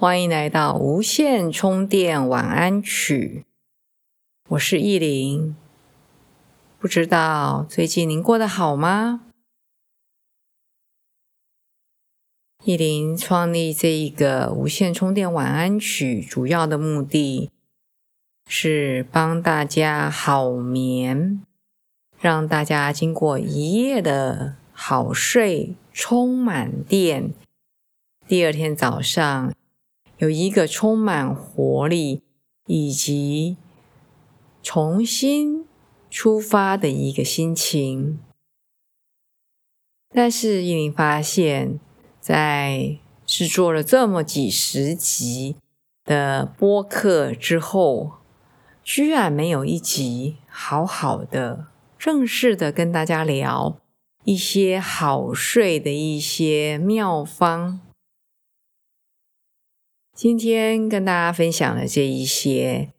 欢迎来到无线充电晚安曲，我是意林。不知道最近您过得好吗？意林创立这一个无线充电晚安曲，主要的目的是帮大家好眠，让大家经过一夜的好睡，充满电，第二天早上。有一个充满活力以及重新出发的一个心情，但是依林发现，在制作了这么几十集的播客之后，居然没有一集好好的、正式的跟大家聊一些好睡的一些妙方。今天跟大家分享的这一些，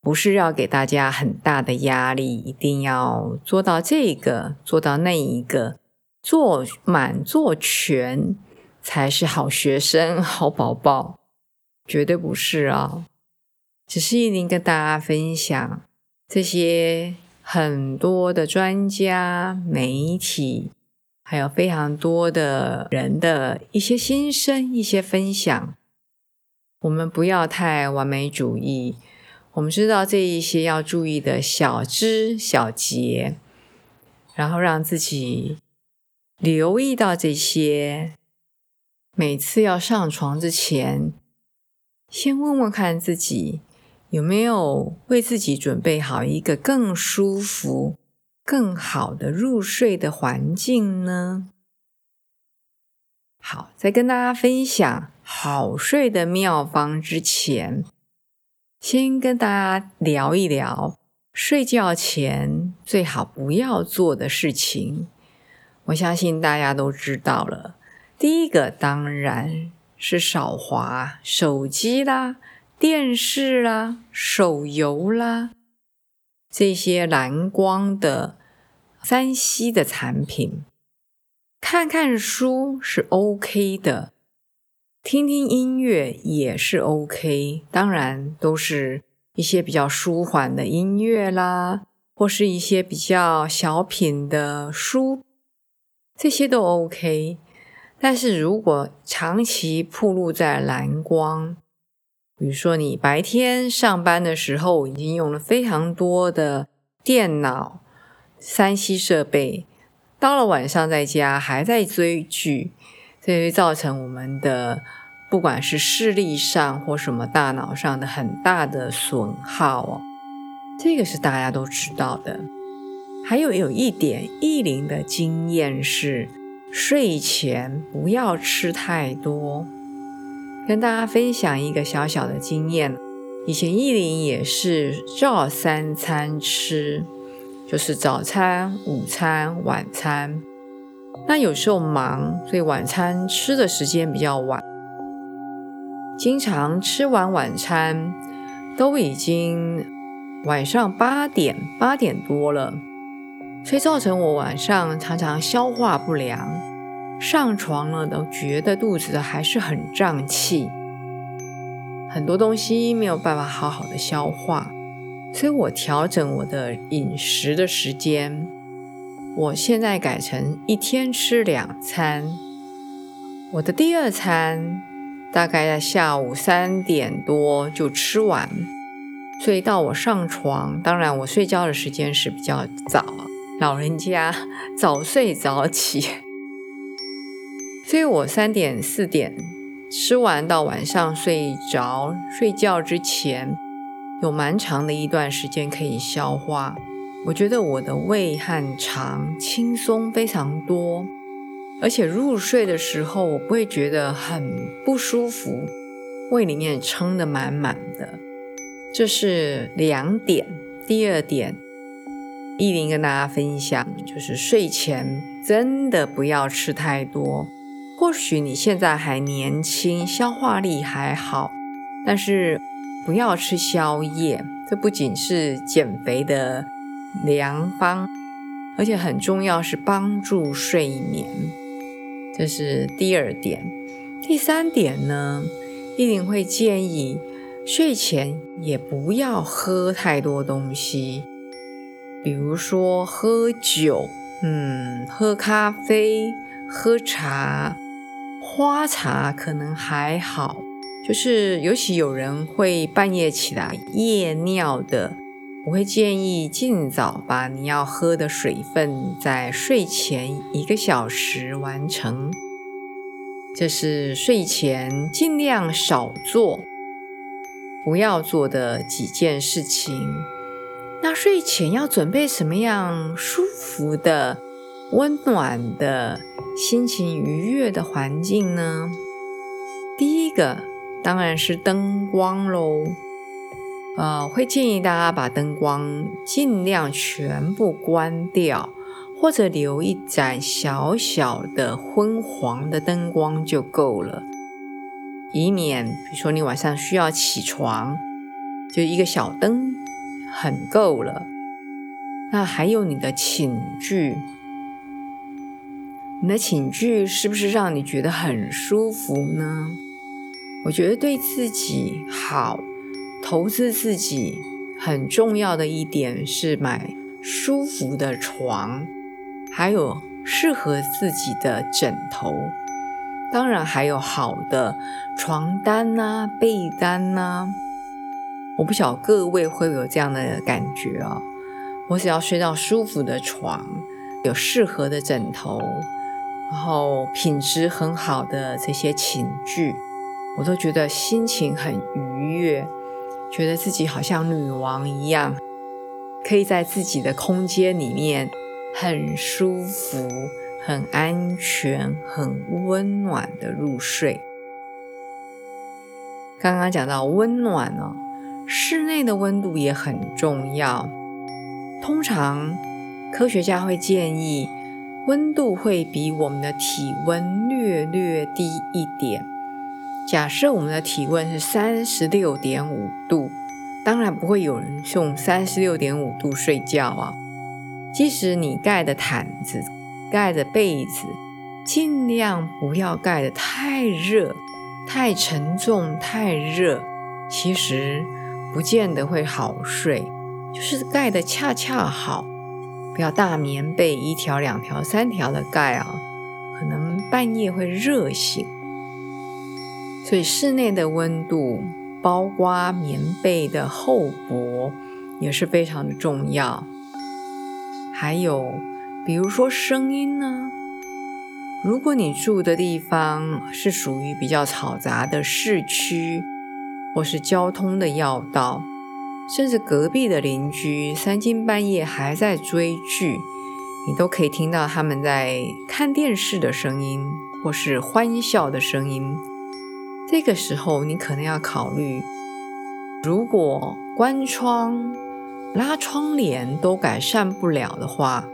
不是要给大家很大的压力，一定要做到这个，做到那一个，做满做全才是好学生、好宝宝，绝对不是啊！只是一定跟大家分享这些很多的专家、媒体，还有非常多的人的一些心声、一些分享。我们不要太完美主义，我们知道这一些要注意的小枝小节，然后让自己留意到这些。每次要上床之前，先问问看自己有没有为自己准备好一个更舒服、更好的入睡的环境呢？好，再跟大家分享。好睡的妙方之前，先跟大家聊一聊睡觉前最好不要做的事情。我相信大家都知道了。第一个当然是少滑手机啦、电视啦、手游啦这些蓝光的三 C 的产品。看看书是 OK 的。听听音乐也是 OK，当然都是一些比较舒缓的音乐啦，或是一些比较小品的书，这些都 OK。但是如果长期暴露在蓝光，比如说你白天上班的时候已经用了非常多的电脑、三 C 设备，到了晚上在家还在追剧。这会造成我们的不管是视力上或什么大脑上的很大的损耗哦，这个是大家都知道的。还有有一点，意林的经验是，睡前不要吃太多。跟大家分享一个小小的经验，以前意林也是照三餐吃，就是早餐、午餐、晚餐。那有时候忙，所以晚餐吃的时间比较晚，经常吃完晚餐都已经晚上八点八点多了，所以造成我晚上常常消化不良，上床了都觉得肚子还是很胀气，很多东西没有办法好好的消化，所以我调整我的饮食的时间。我现在改成一天吃两餐，我的第二餐大概在下午三点多就吃完，所以到我上床，当然我睡觉的时间是比较早，老人家早睡早起，所以我三点四点吃完到晚上睡着睡觉之前，有蛮长的一段时间可以消化。我觉得我的胃和肠轻松非常多，而且入睡的时候我不会觉得很不舒服，胃里面撑得满满的。这是两点。第二点，意林跟大家分享，就是睡前真的不要吃太多。或许你现在还年轻，消化力还好，但是不要吃宵夜。这不仅是减肥的良方，而且很重要是帮助睡眠。这是第二点。第三点呢，一定会建议睡前也不要喝太多东西，比如说喝酒，嗯，喝咖啡，喝茶。花茶可能还好，就是尤其有人会半夜起来夜尿的，我会建议尽早把你要喝的水分在睡前一个小时完成。这是睡前尽量少做、不要做的几件事情。那睡前要准备什么样舒服的、温暖的？心情愉悦的环境呢？第一个当然是灯光喽。呃，会建议大家把灯光尽量全部关掉，或者留一盏小小的昏黄的灯光就够了，以免比如说你晚上需要起床，就一个小灯很够了。那还有你的寝具。你的寝具是不是让你觉得很舒服呢？我觉得对自己好，投资自己很重要的一点是买舒服的床，还有适合自己的枕头，当然还有好的床单呐、被单呐。我不晓各位会有这样的感觉啊，我只要睡到舒服的床，有适合的枕头。然后品质很好的这些寝具，我都觉得心情很愉悦，觉得自己好像女王一样，可以在自己的空间里面很舒服、很安全、很温暖的入睡。刚刚讲到温暖哦，室内的温度也很重要。通常科学家会建议。温度会比我们的体温略略低一点。假设我们的体温是三十六点五度，当然不会有人用三十六点五度睡觉啊。即使你盖的毯子、盖的被子，尽量不要盖的太热、太沉重、太热，其实不见得会好睡，就是盖的恰恰好。不要大棉被一条、两条、三条的盖啊，可能半夜会热醒。所以室内的温度，包括棉被的厚薄也是非常的重要。还有，比如说声音呢，如果你住的地方是属于比较嘈杂的市区，或是交通的要道。甚至隔壁的邻居三更半夜还在追剧，你都可以听到他们在看电视的声音，或是欢笑的声音。这个时候，你可能要考虑，如果关窗、拉窗帘都改善不了的话，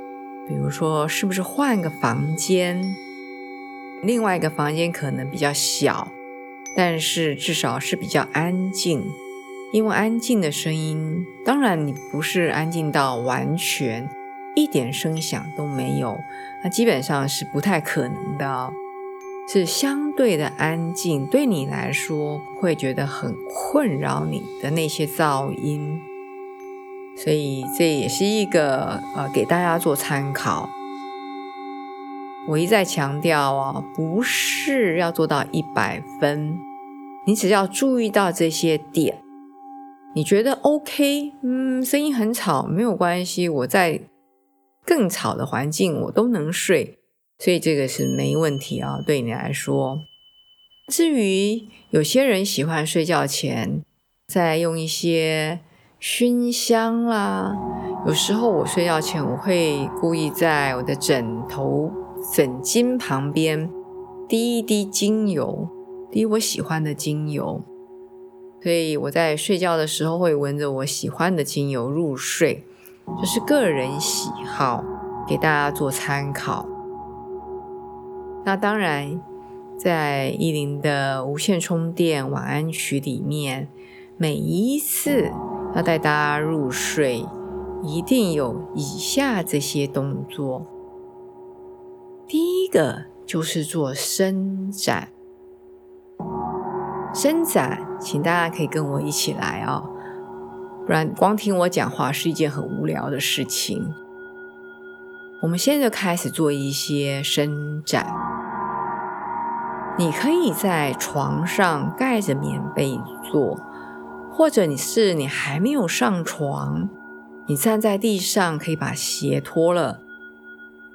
比如说，是不是换个房间？另外一个房间可能比较小，但是至少是比较安静。因为安静的声音，当然你不是安静到完全一点声响都没有，那基本上是不太可能的哦。是相对的安静，对你来说不会觉得很困扰你的那些噪音，所以这也是一个呃给大家做参考。我一再强调啊，不是要做到一百分，你只要注意到这些点。你觉得 OK？嗯，声音很吵，没有关系。我在更吵的环境，我都能睡，所以这个是没问题啊。对你来说，至于有些人喜欢睡觉前再用一些熏香啦，有时候我睡觉前我会故意在我的枕头枕巾旁边滴一滴精油，滴我喜欢的精油。所以我在睡觉的时候会闻着我喜欢的精油入睡，这是个人喜好，给大家做参考。那当然，在依林的无线充电晚安曲里面，每一次要带大家入睡，一定有以下这些动作。第一个就是做伸展。伸展，请大家可以跟我一起来哦，不然光听我讲话是一件很无聊的事情。我们现在就开始做一些伸展。你可以在床上盖着棉被做，或者你是你还没有上床，你站在地上可以把鞋脱了，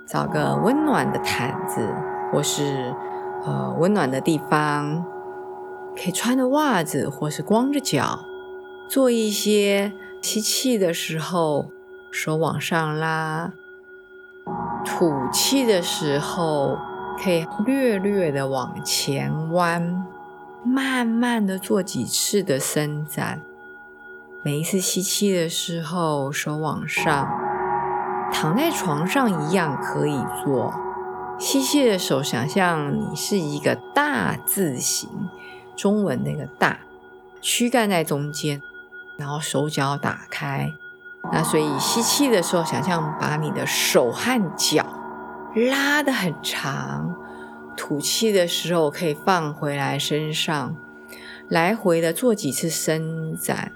找个温暖的毯子，或是呃温暖的地方。可以穿着袜子，或是光着脚，做一些吸气的时候手往上拉，吐气的时候可以略略的往前弯，慢慢的做几次的伸展。每一次吸气的时候手往上，躺在床上一样可以做。吸气的手想象你是一个大字形。中文那个大躯干在中间，然后手脚打开。那所以吸气的时候，想象把你的手和脚拉得很长；吐气的时候可以放回来身上，来回的做几次伸展，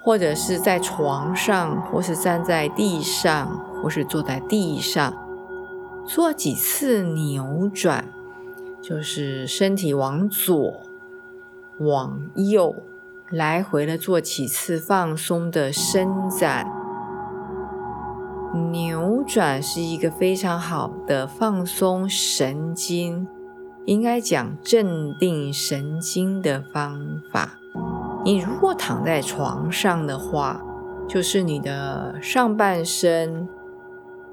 或者是在床上，或是站在地上，或是坐在地上，做几次扭转，就是身体往左。往右来回的做几次放松的伸展、扭转，是一个非常好的放松神经，应该讲镇定神经的方法。你如果躺在床上的话，就是你的上半身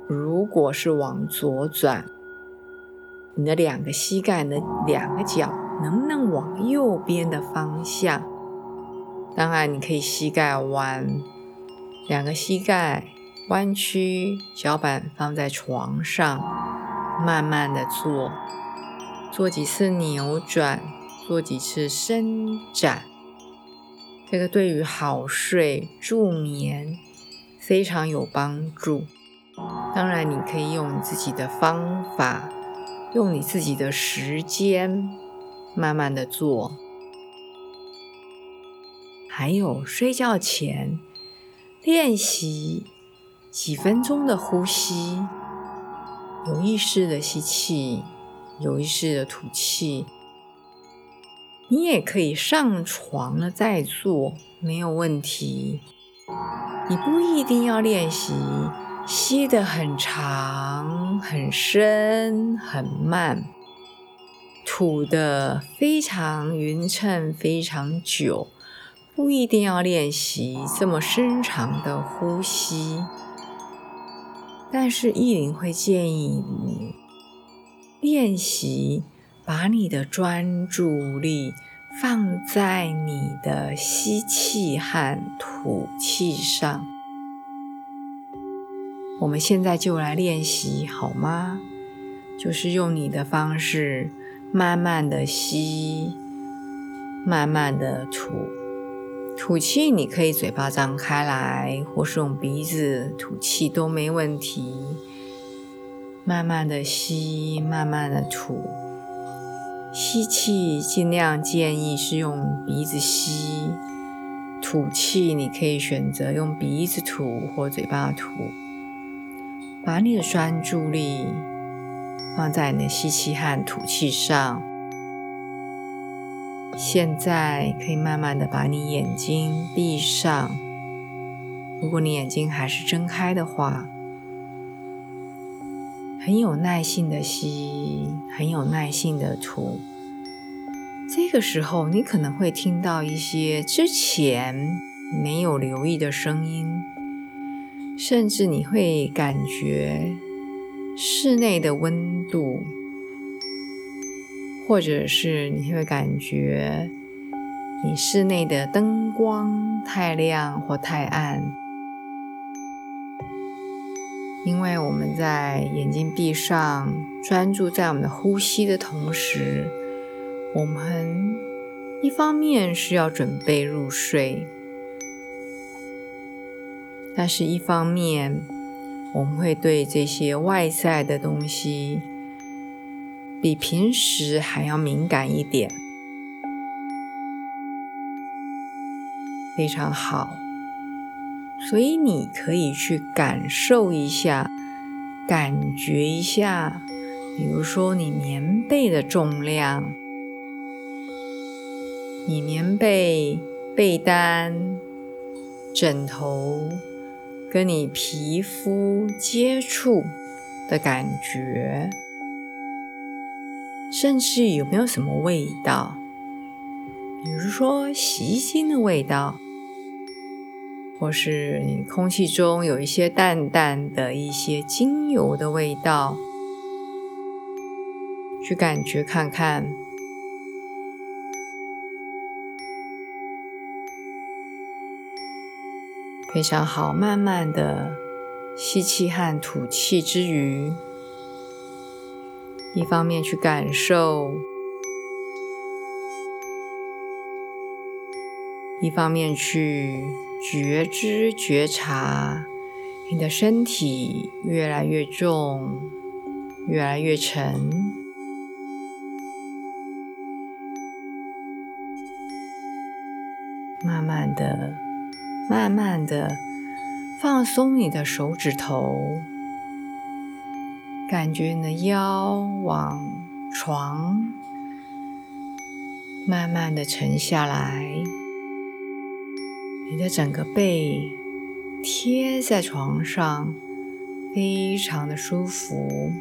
如果是往左转，你的两个膝盖的两个脚。能不能往右边的方向？当然，你可以膝盖弯，两个膝盖弯曲，脚板放在床上，慢慢的做，做几次扭转，做几次伸展。这个对于好睡助眠非常有帮助。当然，你可以用你自己的方法，用你自己的时间。慢慢的做，还有睡觉前练习几分钟的呼吸，有意识的吸气，有意识的吐气。你也可以上床了再做，没有问题。你不一定要练习吸得很长、很深、很慢。吐的非常匀称，非常久，不一定要练习这么深长的呼吸。但是意林会建议你练习，把你的专注力放在你的吸气和吐气上。我们现在就来练习好吗？就是用你的方式。慢慢的吸，慢慢的吐，吐气你可以嘴巴张开来，或是用鼻子吐气都没问题。慢慢的吸，慢慢的吐，吸气尽量建议是用鼻子吸，吐气你可以选择用鼻子吐或嘴巴吐，把你的专注力。放在你的吸气和吐气上。现在可以慢慢的把你眼睛闭上。如果你眼睛还是睁开的话，很有耐心的吸，很有耐心的吐。这个时候，你可能会听到一些之前没有留意的声音，甚至你会感觉。室内的温度，或者是你会感觉你室内的灯光太亮或太暗，因为我们在眼睛闭上，专注在我们的呼吸的同时，我们一方面是要准备入睡，但是一方面我们会对这些外在的东西比平时还要敏感一点。非常好，所以你可以去感受一下，感觉一下，比如说你棉被的重量，你棉被、被单、枕头跟你皮肤接触的感觉，甚至有没有什么味道，比如说洗衣精的味道。或是你空气中有一些淡淡的一些精油的味道，去感觉看看，非常好。慢慢的吸气和吐气之余，一方面去感受，一方面去。觉知、觉察，你的身体越来越重，越来越沉。慢慢的、慢慢的放松你的手指头，感觉你的腰往床慢慢的沉下来。你的整个背贴在床上，非常的舒服，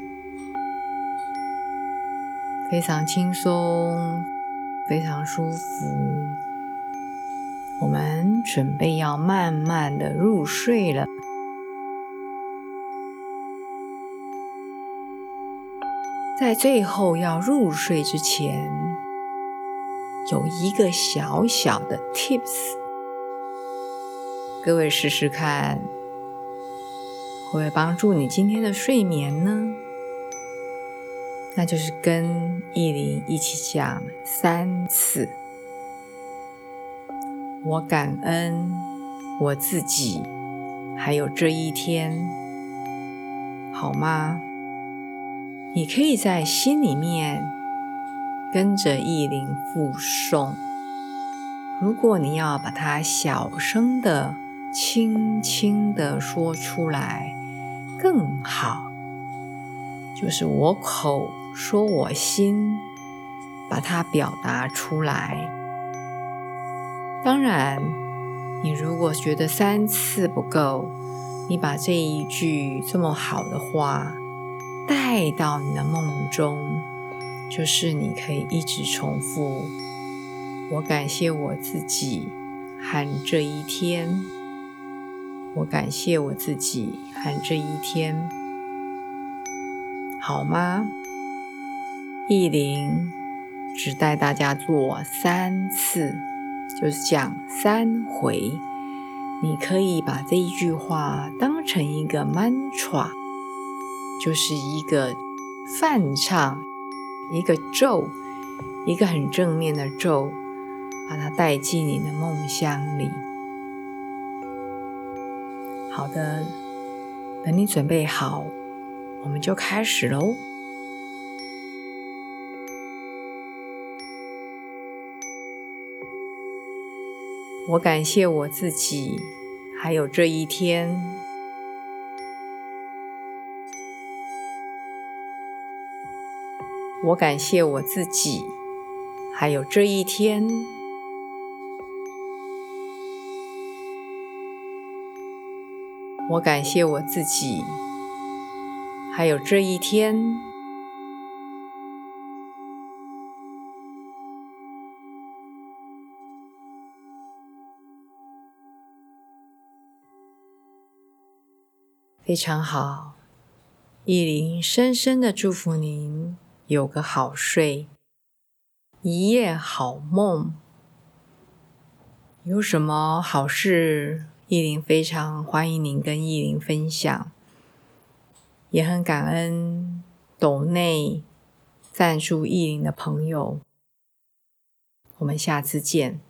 非常轻松，非常舒服。我们准备要慢慢的入睡了，在最后要入睡之前，有一个小小的 tips。各位试试看，会不会帮助你今天的睡眠呢？那就是跟意林一起讲三次。我感恩我自己，还有这一天，好吗？你可以在心里面跟着意林复诵。如果你要把它小声的。轻轻的说出来更好，就是我口说我心，把它表达出来。当然，你如果觉得三次不够，你把这一句这么好的话带到你的梦中，就是你可以一直重复。我感谢我自己和这一天。我感谢我自己和这一天，好吗？意林只带大家做三次，就是讲三回。你可以把这一句话当成一个 mantra，就是一个泛唱，一个咒，一个很正面的咒，把它带进你的梦乡里。好的，等你准备好，我们就开始喽。我感谢我自己，还有这一天。我感谢我自己，还有这一天。我感谢我自己，还有这一天。非常好，意林深深的祝福您有个好睡，一夜好梦。有什么好事，意林非常欢迎您跟意林分享，也很感恩抖内赞助意林的朋友。我们下次见。